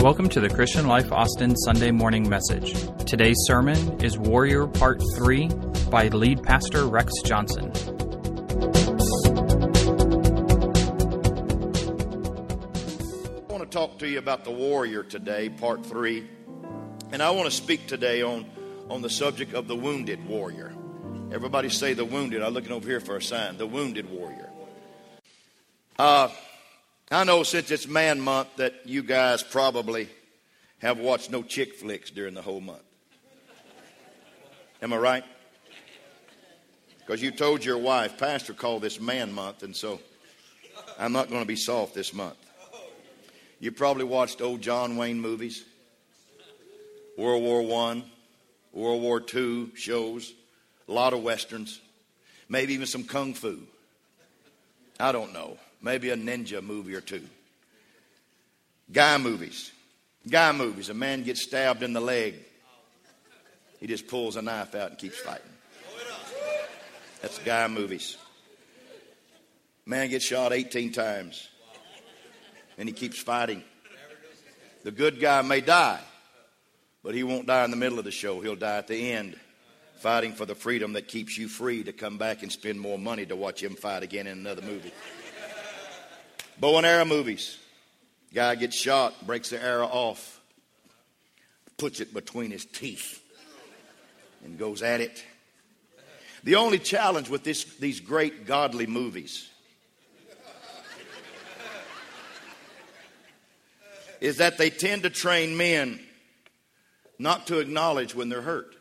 Welcome to the Christian Life Austin Sunday morning message. Today's sermon is Warrior Part 3 by lead pastor Rex Johnson. I want to talk to you about the warrior today, part three. And I want to speak today on, on the subject of the wounded warrior. Everybody say the wounded. I'm looking over here for a sign. The wounded warrior. Uh, I know since it's man month that you guys probably have watched no chick flicks during the whole month. Am I right? Because you told your wife, Pastor called this man month, and so I'm not going to be soft this month. You probably watched old John Wayne movies, World War One, World War Two shows, a lot of westerns, maybe even some kung fu. I don't know maybe a ninja movie or two. Guy movies. Guy movies. A man gets stabbed in the leg. He just pulls a knife out and keeps fighting. That's guy movies. Man gets shot 18 times and he keeps fighting. The good guy may die, but he won't die in the middle of the show. He'll die at the end, fighting for the freedom that keeps you free to come back and spend more money to watch him fight again in another movie. Bow and arrow movies. Guy gets shot, breaks the arrow off, puts it between his teeth, and goes at it. The only challenge with this, these great godly movies is that they tend to train men not to acknowledge when they're hurt,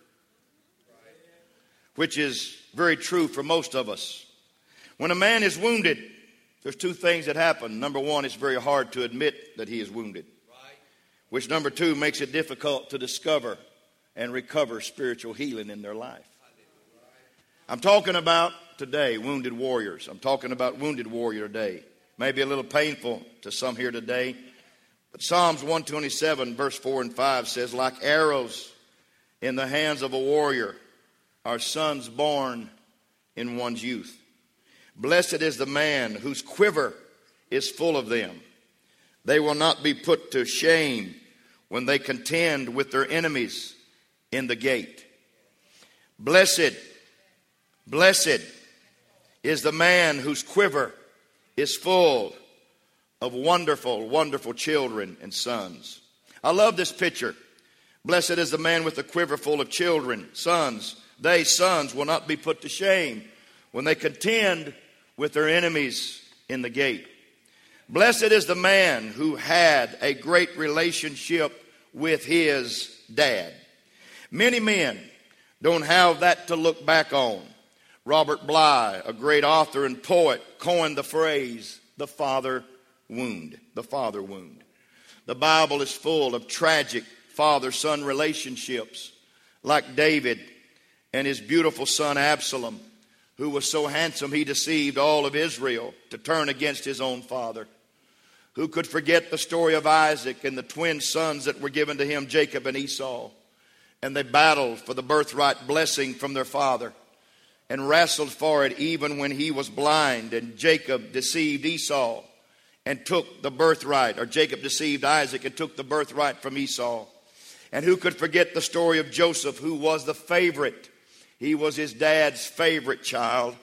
which is very true for most of us. When a man is wounded, there's two things that happen. Number one, it's very hard to admit that he is wounded, which number two makes it difficult to discover and recover spiritual healing in their life. I'm talking about today wounded warriors. I'm talking about wounded warrior today. Maybe a little painful to some here today, but Psalms 127, verse 4 and 5 says, Like arrows in the hands of a warrior are sons born in one's youth. Blessed is the man whose quiver is full of them. They will not be put to shame when they contend with their enemies in the gate. Blessed, blessed is the man whose quiver is full of wonderful, wonderful children and sons. I love this picture. Blessed is the man with a quiver full of children, sons. They, sons, will not be put to shame when they contend with their enemies in the gate. Blessed is the man who had a great relationship with his dad. Many men don't have that to look back on. Robert Bly, a great author and poet, coined the phrase, the father wound. The father wound. The Bible is full of tragic father son relationships, like David and his beautiful son Absalom who was so handsome he deceived all of Israel to turn against his own father. Who could forget the story of Isaac and the twin sons that were given to him, Jacob and Esau? And they battled for the birthright blessing from their father and wrestled for it even when he was blind. And Jacob deceived Esau and took the birthright, or Jacob deceived Isaac and took the birthright from Esau. And who could forget the story of Joseph, who was the favorite he was his dad's favorite child.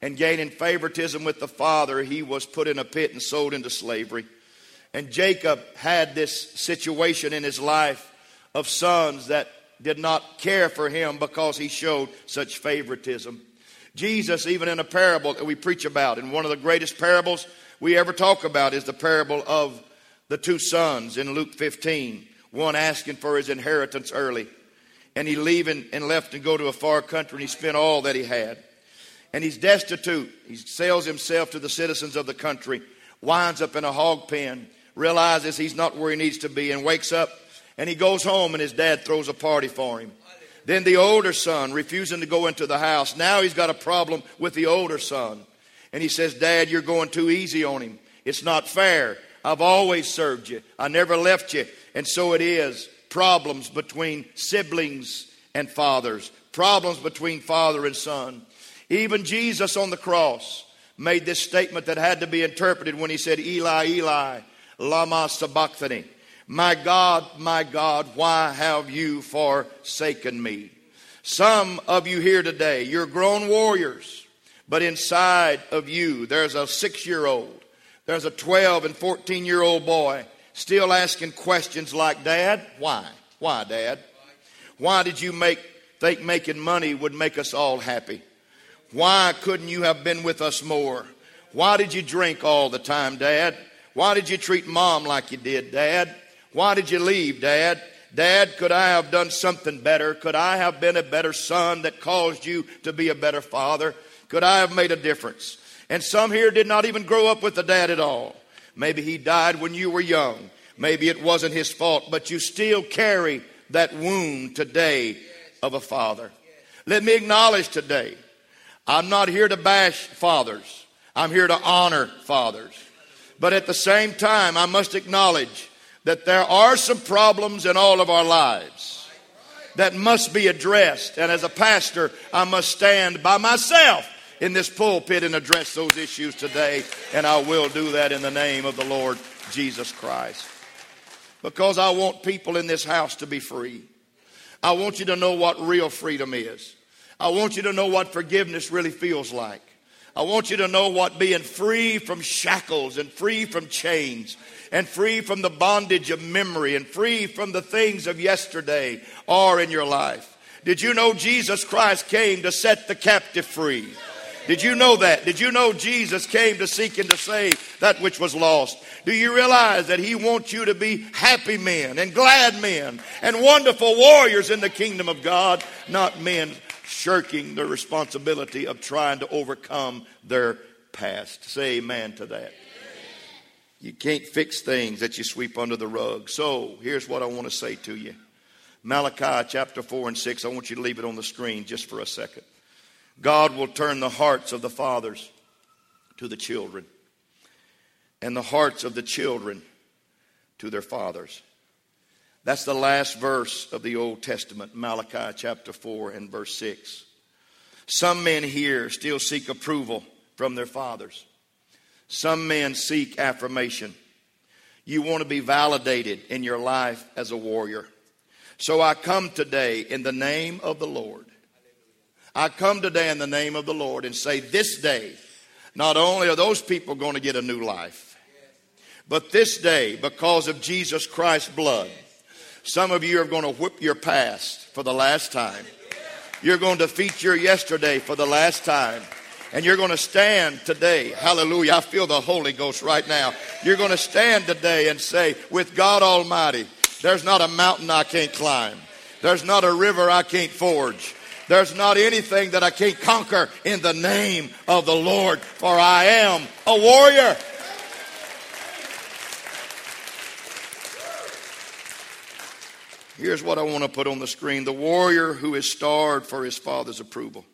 And gaining favoritism with the father, he was put in a pit and sold into slavery. And Jacob had this situation in his life of sons that did not care for him because he showed such favoritism. Jesus, even in a parable that we preach about, and one of the greatest parables we ever talk about is the parable of the two sons in Luke 15. One asking for his inheritance early, and he leaving and left and go to a far country and he spent all that he had. And he's destitute. He sells himself to the citizens of the country, winds up in a hog pen, realizes he's not where he needs to be, and wakes up and he goes home and his dad throws a party for him. Then the older son refusing to go into the house. Now he's got a problem with the older son. And he says, Dad, you're going too easy on him. It's not fair. I've always served you. I never left you. And so it is problems between siblings and fathers, problems between father and son. Even Jesus on the cross, made this statement that had to be interpreted when he said, Eli, Eli, lama sabachthani. My God, my God, why have you forsaken me? Some of you here today, you're grown warriors, but inside of you, there's a six year old, there's a 12 and 14 year old boy still asking questions like, Dad, why? Why, Dad? Why did you make, think making money would make us all happy? Why couldn't you have been with us more? Why did you drink all the time, Dad? Why did you treat mom like you did, Dad? Why did you leave, Dad? Dad, could I have done something better? Could I have been a better son that caused you to be a better father? Could I have made a difference? And some here did not even grow up with a dad at all. Maybe he died when you were young. Maybe it wasn't his fault, but you still carry that wound today of a father. Let me acknowledge today, I'm not here to bash fathers. I'm here to honor fathers. But at the same time, I must acknowledge that there are some problems in all of our lives that must be addressed. And as a pastor, I must stand by myself in this pulpit and address those issues today. And I will do that in the name of the Lord Jesus Christ. Because I want people in this house to be free. I want you to know what real freedom is. I want you to know what forgiveness really feels like. I want you to know what being free from shackles and free from chains and free from the bondage of memory and free from the things of yesterday are in your life. Did you know Jesus Christ came to set the captive free? Did you know that? Did you know Jesus came to seek and to save that which was lost? Do you realize that He wants you to be happy men and glad men and wonderful warriors in the kingdom of God, not men shirking the responsibility of trying to overcome their past? Say amen to that. You can't fix things that you sweep under the rug. So here's what I want to say to you Malachi chapter 4 and 6. I want you to leave it on the screen just for a second. God will turn the hearts of the fathers to the children, and the hearts of the children to their fathers. That's the last verse of the Old Testament, Malachi chapter 4 and verse 6. Some men here still seek approval from their fathers. Some men seek affirmation. You want to be validated in your life as a warrior. So I come today in the name of the Lord I come today in the name of the Lord and say, this day, not only are those people going to get a new life, but this day, because of Jesus Christ's blood, some of you are going to whip your past for the last time. You're going to defeat your yesterday for the last time. And you're going to stand today. Hallelujah. I feel the Holy Ghost right now. You're going to stand today and say, with God Almighty, there's not a mountain I can't climb. There's not a river I can't forge. There's not anything that I can't conquer in the name of the Lord, for I am a warrior. Here's what I want to put on the screen the warrior who is starved for his father's approval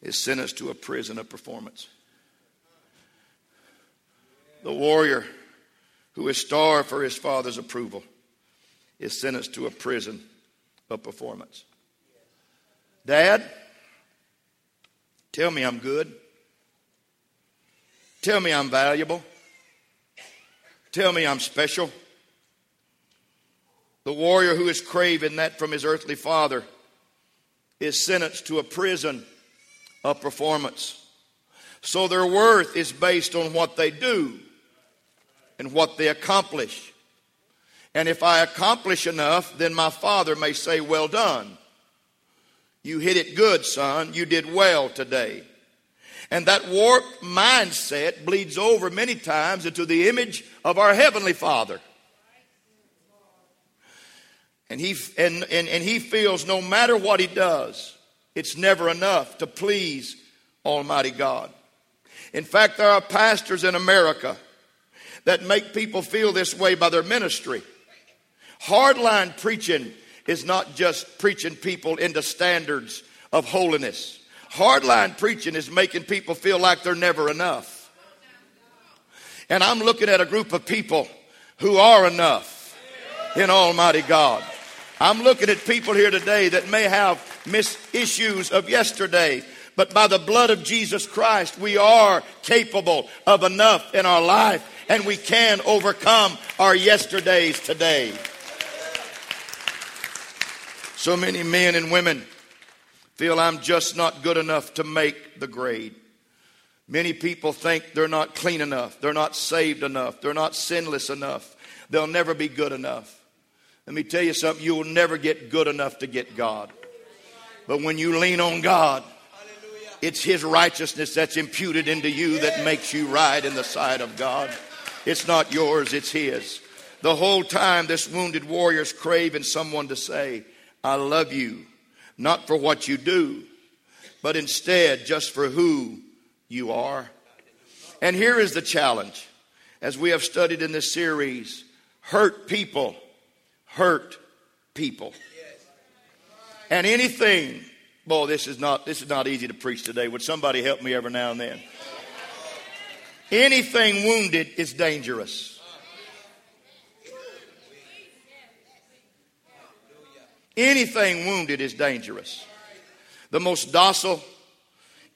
is sentenced to a prison of performance. The warrior who is starved for his father's approval is sentenced to a prison of performance. Dad, tell me I'm good. Tell me I'm valuable. Tell me I'm special. The warrior who is craving that from his earthly father is sentenced to a prison of performance. So their worth is based on what they do and what they accomplish. And if I accomplish enough, then my father may say, Well done. You hit it good, son. You did well today. And that warped mindset bleeds over many times into the image of our Heavenly Father. And he, and, and, and he feels no matter what he does, it's never enough to please Almighty God. In fact, there are pastors in America that make people feel this way by their ministry. Hardline preaching is not just preaching people into standards of holiness. Hardline preaching is making people feel like they're never enough. And I'm looking at a group of people who are enough in Almighty God. I'm looking at people here today that may have missed issues of yesterday, But by the blood of Jesus Christ, we are capable of enough in our life and we can overcome our yesterdays today. So many men and women feel I'm just not good enough to make the grade. Many people think they're not clean enough, they're not saved enough, they're not sinless enough, they'll never be good enough. Let me tell you something, you will never get good enough to get God. But when you lean on God, it's His righteousness that's imputed into you that makes you right in the sight of God. It's not yours, it's His. The whole time, this wounded warrior's craving someone to say, I love you, not for what you do, but instead just for who you are. And here is the challenge as we have studied in this series hurt people, hurt people. And anything, boy, this is not this is not easy to preach today. Would somebody help me every now and then? Anything wounded is dangerous. Anything wounded is dangerous. The most docile,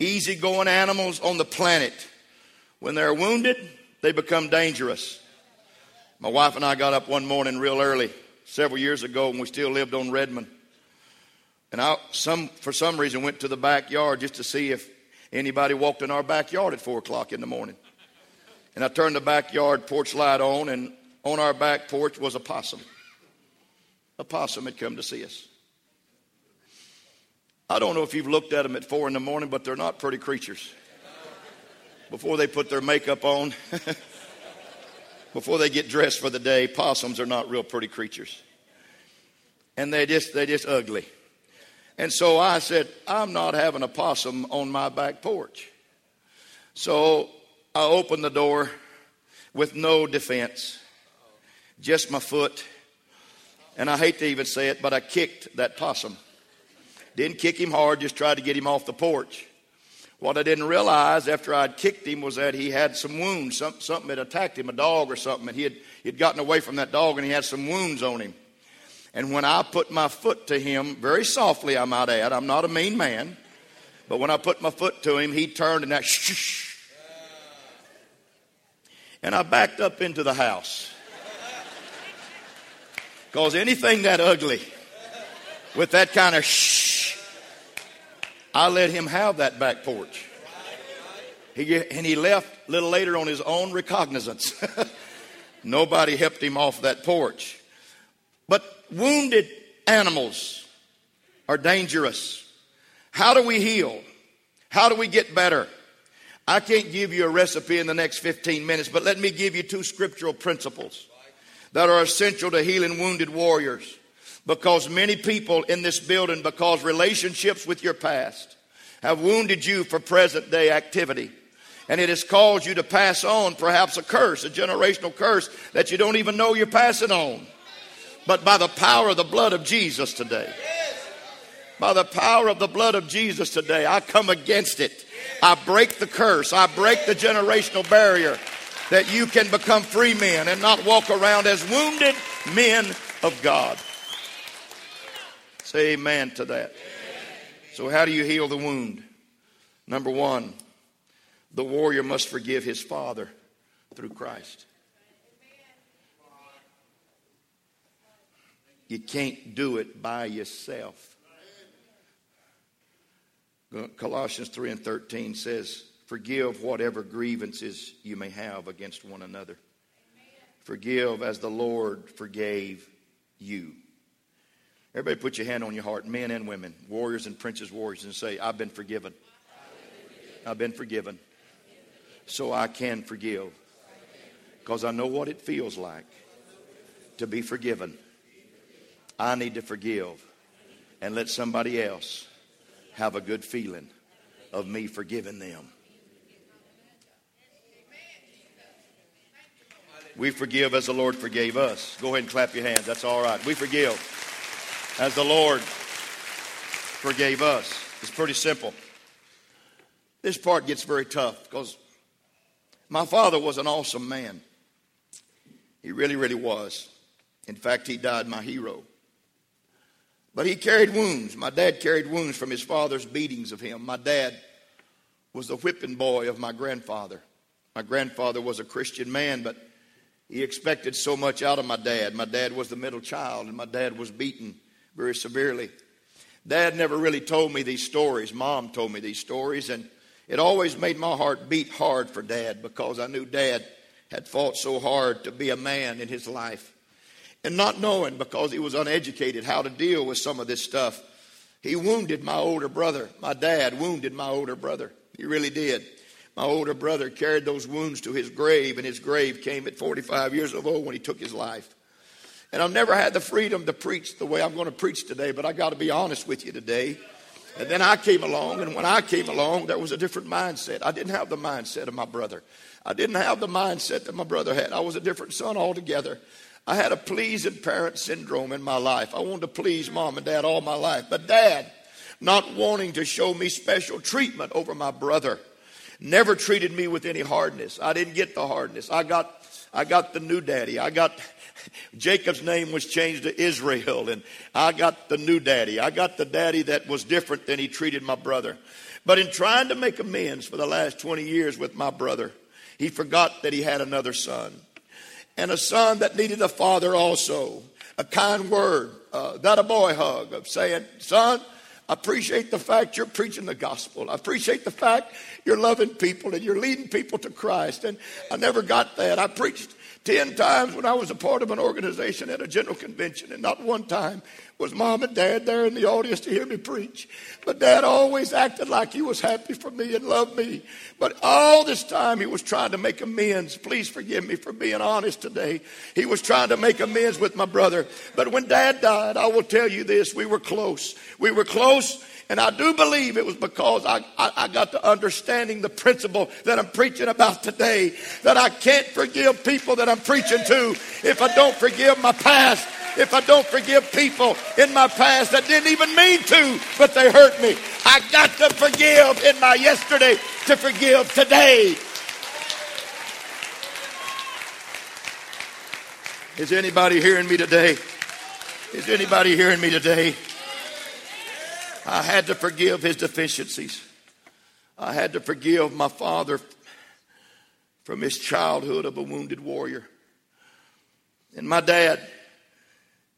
easygoing animals on the planet, when they're wounded, they become dangerous. My wife and I got up one morning real early several years ago when we still lived on Redmond. And I, some, for some reason, went to the backyard just to see if anybody walked in our backyard at 4 o'clock in the morning. And I turned the backyard porch light on, and on our back porch was a possum. A possum had come to see us. I don't know if you've looked at them at 4 in the morning, but they're not pretty creatures. Before they put their makeup on, before they get dressed for the day, possums are not real pretty creatures. And they just, they just ugly. And so I said, I'm not having a possum on my back porch. So I opened the door with no defense, just my foot. And I hate to even say it, but I kicked that possum. Didn't kick him hard, just tried to get him off the porch. What I didn't realize after I'd kicked him was that he had some wounds. Some, something had attacked him, a dog or something, and he had, he had gotten away from that dog and he had some wounds on him. And when I put my foot to him, very softly, I might add, I'm not a mean man, but when I put my foot to him, he turned and that shh. And I backed up into the house. Because anything that ugly with that kind of shh, I let him have that back porch. He, and he left a little later on his own recognizance. Nobody helped him off that porch. But wounded animals are dangerous. How do we heal? How do we get better? I can't give you a recipe in the next 15 minutes, but let me give you two scriptural principles that are essential to healing wounded warriors. Because many people in this building, because relationships with your past have wounded you for present day activity. And it has caused you to pass on perhaps a curse, a generational curse that you don't even know you're passing on but by the power of the blood of Jesus today. By the power of the blood of Jesus today, I come against it. I break the curse. I break the generational barrier that you can become free men and not walk around as wounded men of God. Say amen to that. So, how do you heal the wound? Number one, the warrior must forgive his father through Christ. You can't do it by yourself. Colossians 3 and 13 says, Forgive whatever grievances you may have against one another. Forgive as the Lord forgave you. Everybody put your hand on your heart, men and women, warriors and princes, warriors, and say, I've been forgiven. I've been forgiven. So I can forgive. Because I know what it feels like to be forgiven. I need to forgive and let somebody else have a good feeling of me forgiving them. We forgive as the Lord forgave us. Go ahead and clap your hands. That's all right. We forgive as the Lord forgave us. It's pretty simple. This part gets very tough because my father was an awesome man. He really, really was. In fact, he died my hero. But he carried wounds. My dad carried wounds from his father's beatings of him. My dad was the whipping boy of my grandfather. My grandfather was a Christian man, but he expected so much out of my dad. My dad was the middle child, and my dad was beaten very severely. Dad never really told me these stories. Mom told me these stories, and it always made my heart beat hard for Dad because I knew Dad had fought so hard to be a man in his life. And not knowing, because he was uneducated, how to deal with some of this stuff, he wounded my older brother. My dad wounded my older brother. He really did. My older brother carried those wounds to his grave, and his grave came at 45 years of old when he took his life. And I've never had the freedom to preach the way I'm going to preach today, but I got to be honest with you today. And then I came along, and when I came along, there was a different mindset. I didn't have the mindset of my brother. I didn't have the mindset that my brother had. I was a different son altogether. I had a pleasing parent syndrome in my life. I wanted to please mom and dad all my life. But dad, not wanting to show me special treatment over my brother, never treated me with any hardness. I didn't get the hardness. I got I got the new daddy. I got Jacob's name was changed to Israel, and I got the new daddy. I got the daddy that was different than he treated my brother. But in trying to make amends for the last 20 years with my brother, he forgot that he had another son. And a son that needed a father also. A kind word, uh, that a boy hug of saying, Son, I appreciate the fact you're preaching the gospel. I appreciate the fact you're loving people and you're leading people to Christ. And I never got that. I preached 10 times when I was a part of an organization at a general convention, and not one time was mom and dad there in the audience to hear me preach. But dad always acted like he was happy for me and loved me. But all this time he was trying to make amends. Please forgive me for being honest today. He was trying to make amends with my brother. But when dad died, I will tell you this, we were close. We were close and I do believe it was because I, I, I, got to understanding the principle that I'm preaching about today. That I can't forgive people that I'm preaching to if I don't forgive my past. If I don't forgive people in my past that didn't even mean to, but they hurt me. I got to forgive in my yesterday to forgive today. Is anybody hearing me today? Is anybody hearing me today? I had to forgive his deficiencies. I had to forgive my father from his childhood of a wounded warrior. And my dad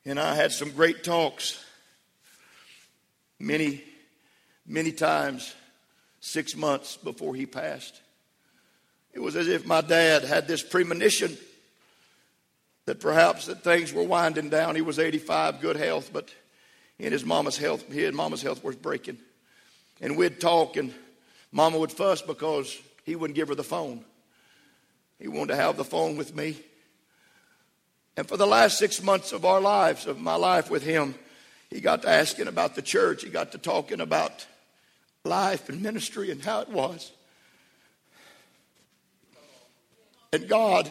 and I had some great talks many, many times, six months before he passed. It was as if my dad had this premonition that perhaps that things were winding down. He was 85, good health, but and his mama's health, his mama's health was breaking. And we'd talk, and mama would fuss because he wouldn't give her the phone. He wanted to have the phone with me. And for the last six months of our lives, of my life with him, he got to asking about the church. He got to talking about life and ministry and how it was. And God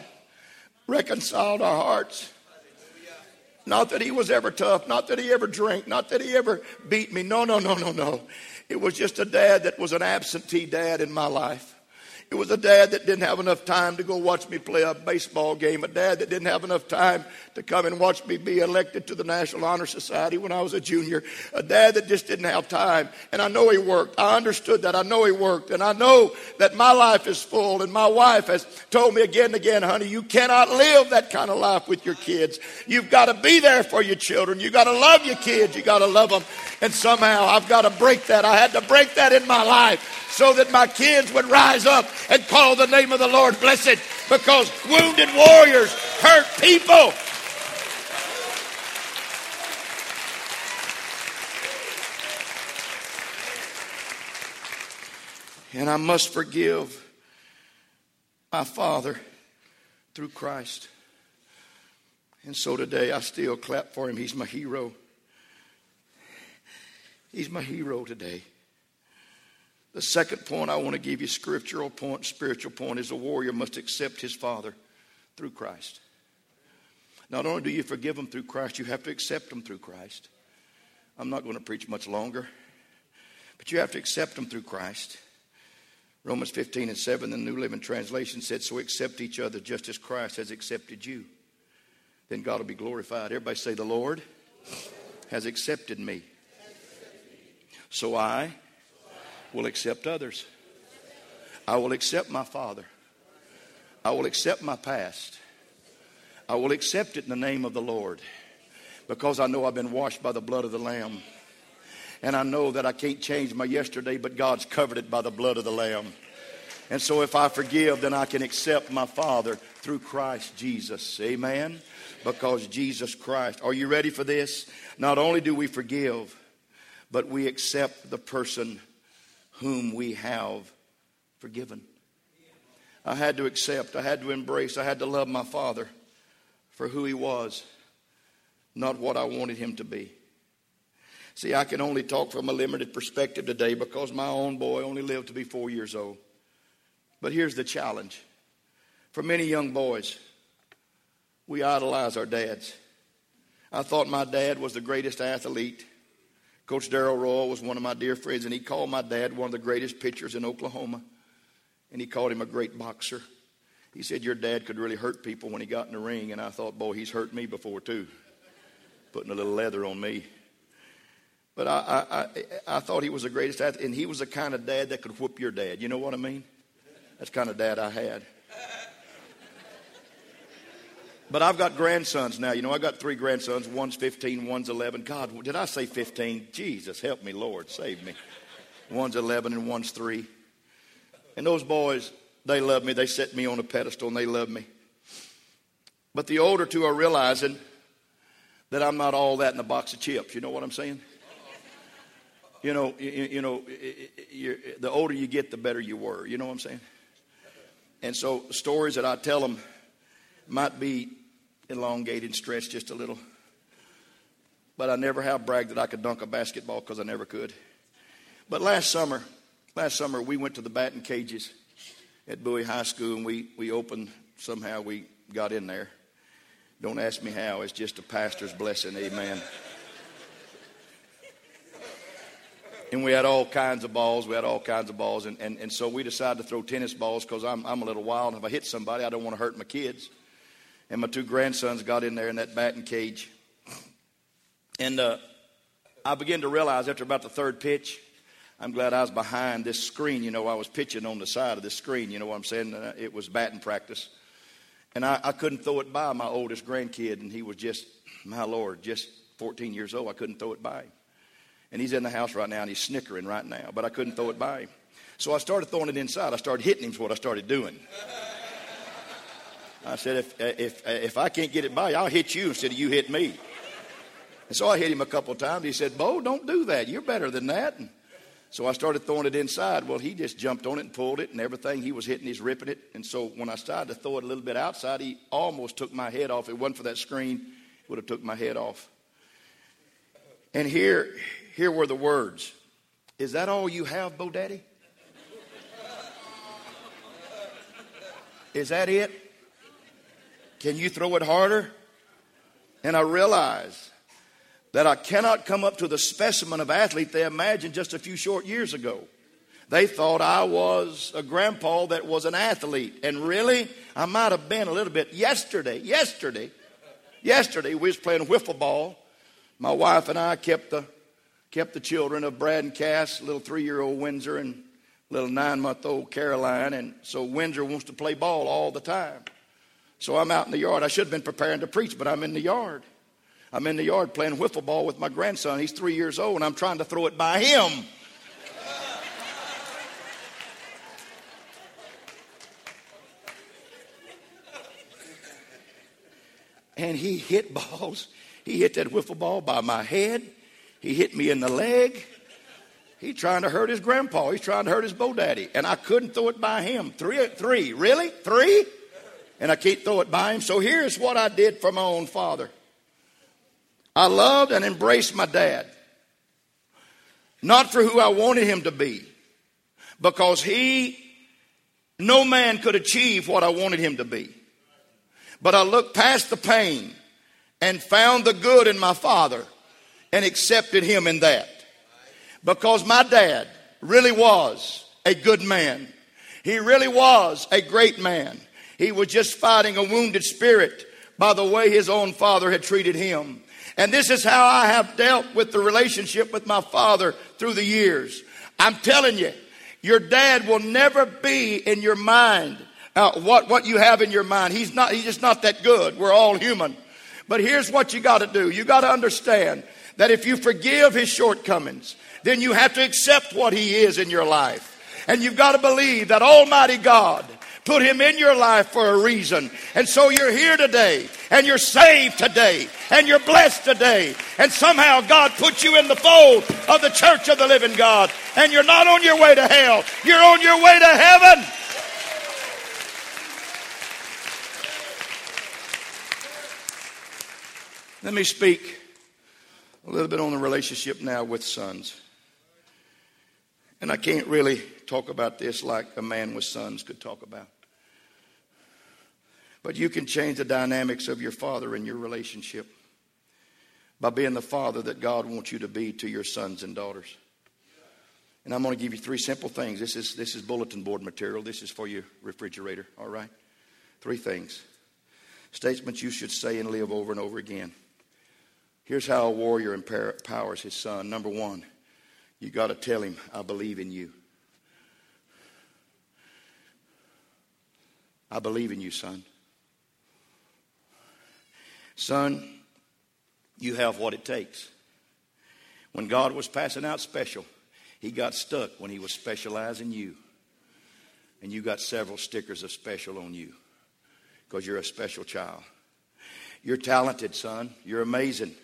reconciled our hearts. Not that he was ever tough, not that he ever drank, not that he ever beat me. No, no, no, no, no. It was just a dad that was an absentee dad in my life. It was a dad that didn't have enough time to go watch me play a baseball game, a dad that didn't have enough time to come and watch me be elected to the National Honor Society when I was a junior, a dad that just didn't have time. And I know he worked. I understood that. I know he worked. And I know that my life is full. And my wife has told me again and again, honey, you cannot live that kind of life with your kids. You've got to be there for your children. You've got to love your kids. You've got to love them. And somehow I've got to break that. I had to break that in my life so that my kids would rise up and call the name of the Lord blessed because wounded warriors hurt people. And I must forgive my father through Christ. And so today I still clap for him. He's my hero. He's my hero today. The second point I want to give you, scriptural point, spiritual point, is a warrior must accept his father through Christ. Not only do you forgive him through Christ, you have to accept him through Christ. I'm not going to preach much longer, but you have to accept him through Christ. Romans 15 and 7, the New Living Translation said, So accept each other just as Christ has accepted you. Then God will be glorified. Everybody say, The Lord has accepted me. So I will accept others. I will accept my father. I will accept my past. I will accept it in the name of the Lord because I know I've been washed by the blood of the Lamb. And I know that I can't change my yesterday, but God's covered it by the blood of the Lamb. And so if I forgive, then I can accept my Father through Christ Jesus. Amen? Because Jesus Christ. Are you ready for this? Not only do we forgive, but we accept the person whom we have forgiven. I had to accept, I had to embrace, I had to love my Father for who he was, not what I wanted him to be. See, I can only talk from a limited perspective today because my own boy only lived to be four years old. But here's the challenge for many young boys, we idolize our dads. I thought my dad was the greatest athlete. Coach Darrell Royal was one of my dear friends, and he called my dad one of the greatest pitchers in Oklahoma, and he called him a great boxer. He said, Your dad could really hurt people when he got in the ring. And I thought, Boy, he's hurt me before, too, putting a little leather on me. But I, I, I, I thought he was the greatest athlete, and he was the kind of dad that could whoop your dad. You know what I mean? That's kind of dad I had. But I've got grandsons now. You know, I've got three grandsons. One's 15, one's 11. God, did I say 15? Jesus, help me, Lord, save me. One's 11 and one's three. And those boys, they love me. They set me on a pedestal and they love me. But the older two are realizing that I'm not all that in a box of chips. You know what I'm saying? You know, you, you know, the older you get, the better you were. You know what I'm saying? And so stories that I tell them might be elongated and stretched just a little. But I never have bragged that I could dunk a basketball because I never could. But last summer, last summer we went to the batting cages at Bowie High School, and we, we opened, somehow we got in there. Don't ask me how, it's just a pastor's blessing, amen. and we had all kinds of balls. We had all kinds of balls. And, and, and so we decided to throw tennis balls because I'm, I'm a little wild. If I hit somebody, I don't want to hurt my kids. And my two grandsons got in there in that batting cage. And uh, I began to realize after about the third pitch, I'm glad I was behind this screen. You know, I was pitching on the side of this screen. You know what I'm saying? Uh, it was batting practice. And I, I couldn't throw it by my oldest grandkid, and he was just, my Lord, just 14 years old. I couldn't throw it by him. And he's in the house right now, and he's snickering right now, but I couldn't throw it by him. So I started throwing it inside. I started hitting him, is what I started doing. I said, if, if, if I can't get it by you, I'll hit you instead of you hit me. And so I hit him a couple times. He said, Bo, don't do that. You're better than that. And so I started throwing it inside. Well, he just jumped on it and pulled it and everything. He was hitting, he's ripping it. And so when I started to throw it a little bit outside, he almost took my head off. If it wasn't for that screen, it would have took my head off. And here, here were the words. Is that all you have, Bo Daddy? Is that it? Can you throw it harder? And I realize that I cannot come up to the specimen of athlete they imagined just a few short years ago. They thought I was a grandpa that was an athlete. And really, I might have been a little bit. Yesterday, yesterday, yesterday, we was playing wiffle ball. My wife and I kept the, kept the children of Brad and Cass, little three-year-old Windsor and little nine-month-old Caroline. And so Windsor wants to play ball all the time. So I'm out in the yard. I should have been preparing to preach, but I'm in the yard. I'm in the yard playing wiffle ball with my grandson. He's three years old, and I'm trying to throw it by him. and he hit balls. He hit that wiffle ball by my head. He hit me in the leg. He's trying to hurt his grandpa. He's trying to hurt his Bo Daddy. And I couldn't throw it by him. Three, three, really? Three? And I can't throw it by him. So here's what I did for my own father. I loved and embraced my dad. Not for who I wanted him to be, because he, no man could achieve what I wanted him to be. But I looked past the pain and found the good in my father and accepted him in that. Because my dad really was a good man. He really was a great man. He was just fighting a wounded spirit by the way his own father had treated him. And this is how I have dealt with the relationship with my father through the years. I'm telling you, Your dad will never be in your mind. Uh, what, what you have in your mind. He's not, he's just not that good. We're all human. But here's what you got to do. You got to understand that if you forgive his shortcomings, then you have to accept what he is in your life. And you've got to believe that Almighty God put him in your life for a reason. And so you're here today, and you're saved today, and you're blessed today. And somehow God put you in the fold of the church of the living God. And you're not on your way to hell, you're on your way to heaven. Let me speak a little bit on the relationship now with sons. And I can't really talk about this like a man with sons could talk about. But you can change the dynamics of your father and your relationship by being the father that God wants you to be to your sons and daughters. And I'm going to give you three simple things. This is, this is bulletin board material. This is for your refrigerator, all right? Three things. Statements you should say and live over and over again. Here's how a warrior empowers his son. Number one, you got to tell him, I believe in you. I believe in you, son. Son, you have what it takes. When God was passing out special, he got stuck when he was specializing you. And you got several stickers of special on you because you're a special child. You're talented, son. You're amazing.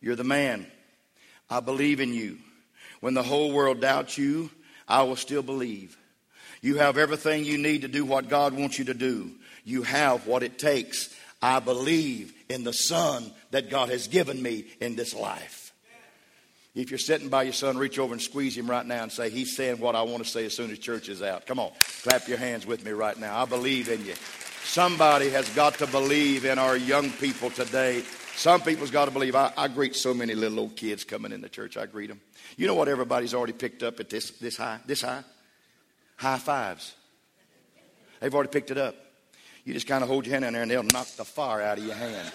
You're the man. I believe in you. When the whole world doubts you, I will still believe. You have everything you need to do what God wants you to do. You have what it takes. I believe in the son that God has given me in this life. If you're sitting by your son, reach over and squeeze him right now and say, He's saying what I want to say as soon as church is out. Come on, clap your hands with me right now. I believe in you. Somebody has got to believe in our young people today. Some people's got to believe. I, I greet so many little old kids coming in the church. I greet them. You know what everybody's already picked up at this, this high? This high? High fives. They've already picked it up. You just kind of hold your hand down there and they'll knock the fire out of your hand.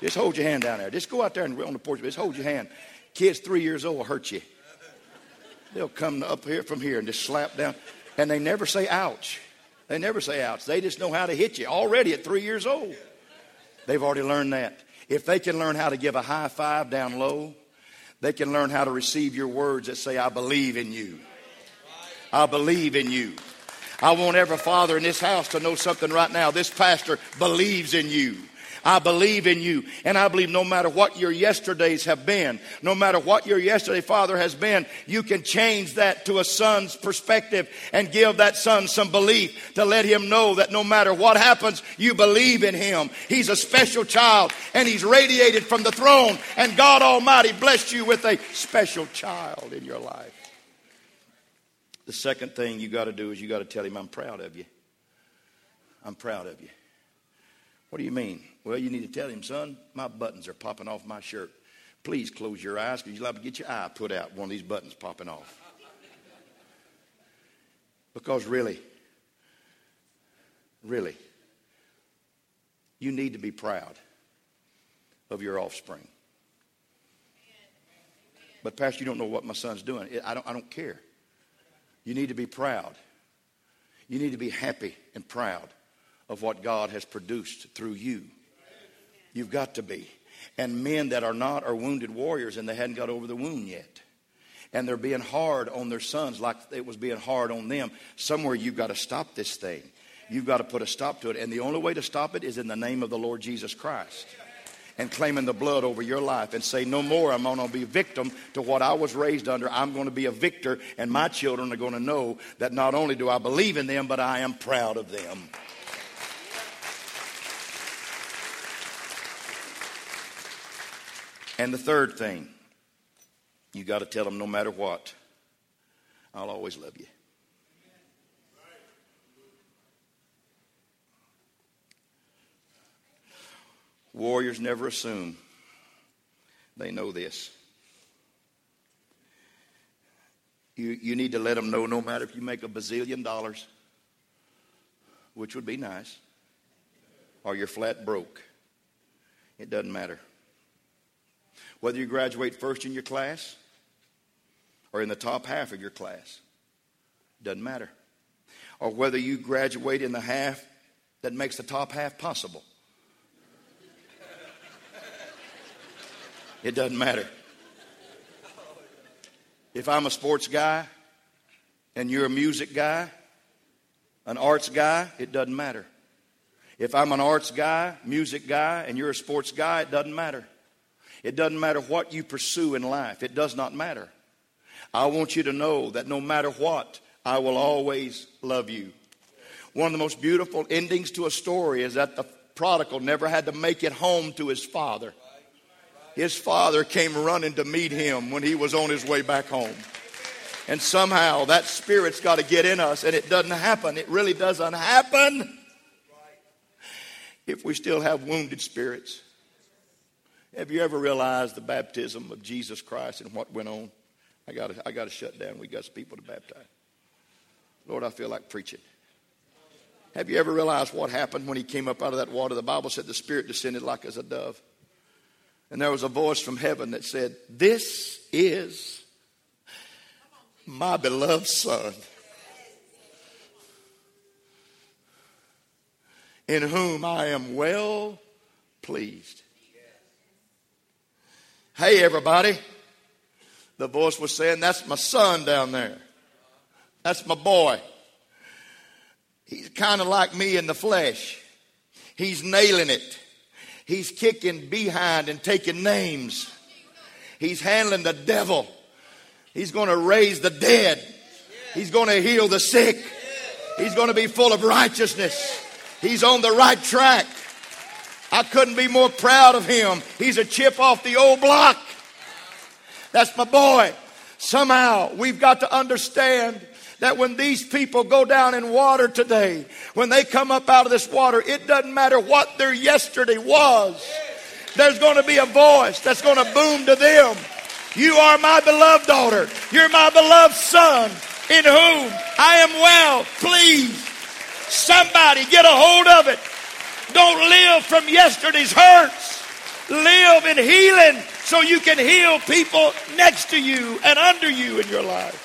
Just hold your hand down there. Just go out there and on the porch. Just hold your hand. Kids three years old will hurt you. They'll come up here from here and just slap down. And they never say ouch. They never say ouch. They just know how to hit you already at three years old. They've already learned that. If they can learn how to give a high five down low, they can learn how to receive your words that say, I believe in you. I believe in you. I want every father in this house to know something right now. This pastor believes in you. I believe in you. And I believe no matter what your yesterdays have been, no matter what your yesterday father has been, you can change that to a son's perspective and give that son some belief to let him know that no matter what happens, you believe in him. He's a special child and he's radiated from the throne and God Almighty blessed you with a special child in your life. The second thing you got to do is you got to tell him, I'm proud of you. I'm proud of you. What do you mean? Well, you need to tell him, son, my buttons are popping off my shirt. Please close your eyes because you'll have to get your eye put out one of these buttons popping off. Because really, really, you need to be proud of your offspring. But, Pastor, you don't know what my son's doing. I don't, I don't care. You need to be proud. You need to be happy and proud of what God has produced through you. You've got to be. And men that are not are wounded warriors and they hadn't got over the wound yet. And they're being hard on their sons like it was being hard on them. Somewhere you've got to stop this thing. You've got to put a stop to it. And the only way to stop it is in the name of the Lord Jesus Christ and claiming the blood over your life and say, No more, I'm going to be a victim to what I was raised under. I'm going to be a victor, and my children are going to know that not only do I believe in them, but I am proud of them. And the third thing, you got to tell them no matter what, I'll always love you. Warriors never assume. They know this. You, you need to let them know no matter if you make a bazillion dollars, which would be nice, or you're flat broke. It doesn't matter. Whether you graduate first in your class or in the top half of your class, doesn't matter. Or whether you graduate in the half that makes the top half possible. It doesn't matter. If I'm a sports guy and you're a music guy, an arts guy, it doesn't matter. If I'm an arts guy, music guy, and you're a sports guy, it doesn't matter. It doesn't matter what you pursue in life, it does not matter. I want you to know that no matter what, I will always love you. One of the most beautiful endings to a story is that the prodigal never had to make it home to his father. His father came running to meet him when he was on his way back home. And somehow that spirit's got to get in us, and it doesn't happen. It really doesn't happen if we still have wounded spirits. Have you ever realized the baptism of Jesus Christ and what went on? I got I to shut down. We got some people to baptize. Lord, I feel like preaching. Have you ever realized what happened when he came up out of that water? The Bible said the Spirit descended like as a dove. And there was a voice from heaven that said, This is my beloved Son, in whom I am well pleased. Hey, everybody. The voice was saying, That's my son down there. That's my boy. He's kind of like me in the flesh. He's nailing it. He's kicking behind and taking names. He's handling the devil. He's going to raise the dead. He's going to heal the sick. He's going to be full of righteousness. He's on the right track. I couldn't be more proud of him. He's a chip off the old block. That's my boy. Somehow we've got to understand that when these people go down in water today, when they come up out of this water, it doesn't matter what their yesterday was. There's going to be a voice that's going to boom to them. You are my beloved daughter. You're my beloved son in whom I am well pleased. Somebody get a hold of it. Don't live from yesterday's hurts. Live in healing so you can heal people next to you and under you in your life.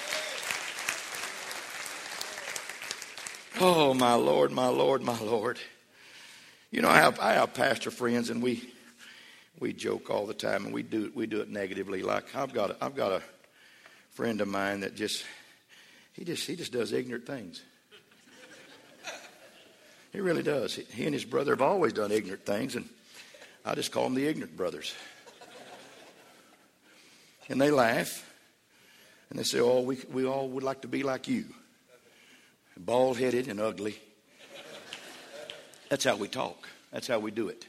Oh, my Lord, my Lord, my Lord. You know, I have, I have pastor friends, and we we joke all the time, and we do we do it negatively. Like I've got a, I've got a friend of mine that just he just he just does ignorant things. He really does. He, and his brother have always done ignorant things, and I just call them the ignorant brothers. And they laugh, and they say, "Oh, we we all would like to be like you." Bald headed and ugly. That's how we talk, that's how we do it.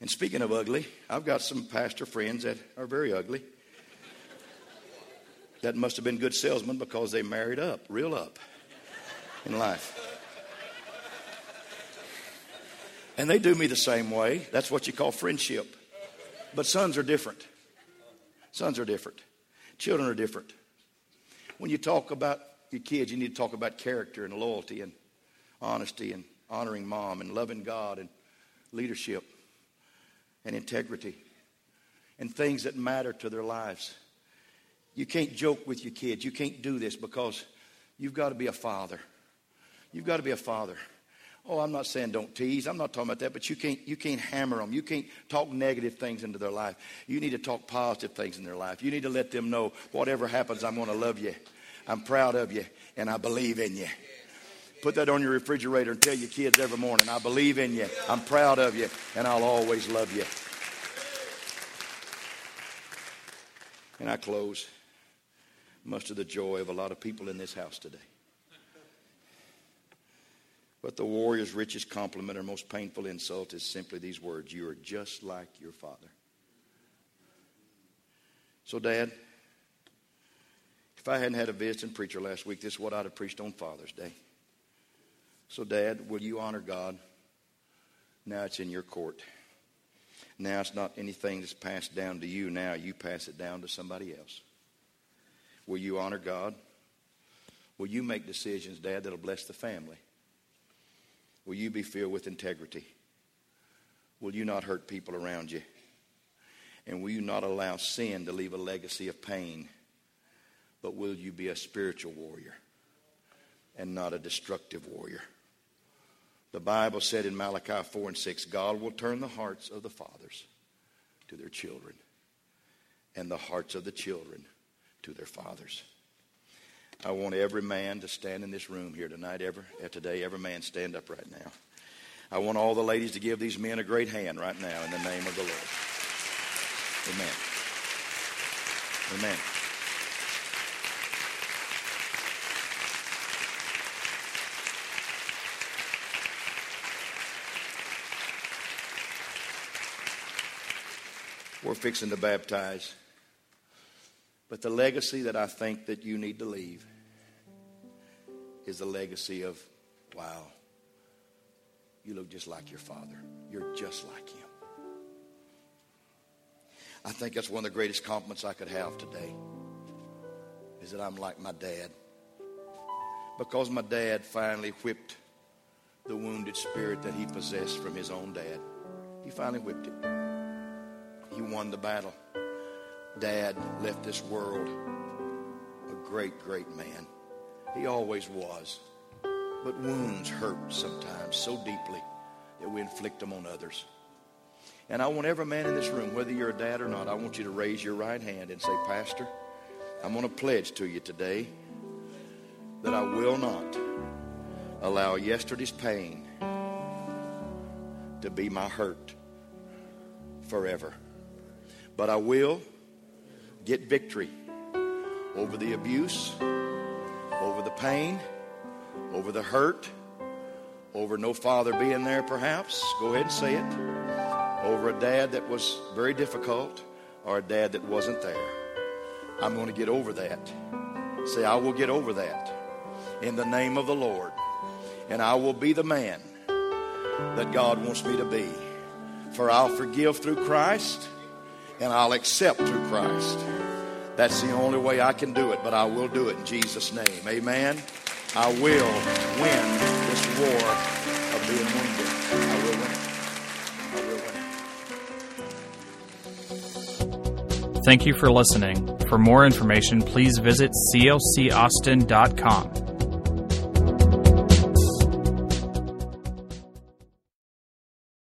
And speaking of ugly, I've got some pastor friends that are very ugly. That must have been good salesmen because they married up, real up in life. And they do me the same way. That's what you call friendship. But sons are different. Sons are different. Children are different. When you talk about your kids, you need to talk about character and loyalty and honesty and honoring mom and loving God and leadership and integrity and things that matter to their lives. You can't joke with your kids. You can't do this because you've got to be a father. You've got to be a father. Oh, I'm not saying don't tease. I'm not talking about that, but you can't you can't hammer them. You can't talk negative things into their life. You need to talk positive things in their life. You need to let them know whatever happens, I'm going to love you. I'm proud of you and I believe in you. Put that on your refrigerator and tell your kids every morning, I believe in you, I'm proud of you, and I'll always love you. And I close, much to the joy of a lot of people in this house today. But the warrior's richest compliment or most painful insult is simply these words You are just like your father. So, Dad, if I hadn't had a visiting preacher last week, this is what I'd have preached on Father's Day. So, Dad, will you honor God? Now it's in your court. Now it's not anything that's passed down to you. Now you pass it down to somebody else. Will you honor God? Will you make decisions, Dad, that'll bless the family? Will you be filled with integrity? Will you not hurt people around you? And will you not allow sin to leave a legacy of pain but will you be a spiritual warrior? and not a destructive warrior. The Bible said in Malachi 4 and 6 God will turn the hearts of the fathers to their children, and the hearts of the children to their fathers. I want every man to stand in this room here tonight, ever today. Every man stand up right now. I want all the ladies to give these men a great hand right now in the name of the Lord. Amen. Amen. We're fixing to baptize. But the legacy that I think that you need to leave is the legacy of, wow, you look just like your father. You're just like him. I think that's one of the greatest compliments I could have today is that I'm like my dad. Because my dad finally whipped the wounded spirit that he possessed from his own dad. He finally whipped it. He won the battle. Dad left this world a great, great man. He always was. But wounds hurt sometimes so deeply that we inflict them on others. And I want every man in this room, whether you're a dad or not, I want you to raise your right hand and say, Pastor, I'm going to pledge to you today that I will not allow yesterday's pain to be my hurt forever. But I will get victory over the abuse, over the pain, over the hurt, over no father being there, perhaps. Go ahead and say it. Over a dad that was very difficult or a dad that wasn't there. I'm going to get over that. Say, I will get over that in the name of the Lord. And I will be the man that God wants me to be. For I'll forgive through Christ and I'll accept through Christ. That's the only way I can do it, but I will do it in Jesus' name. Amen. I will win this war of being wounded. I will win. I will win. Thank you for listening. For more information, please visit clcaustin.com.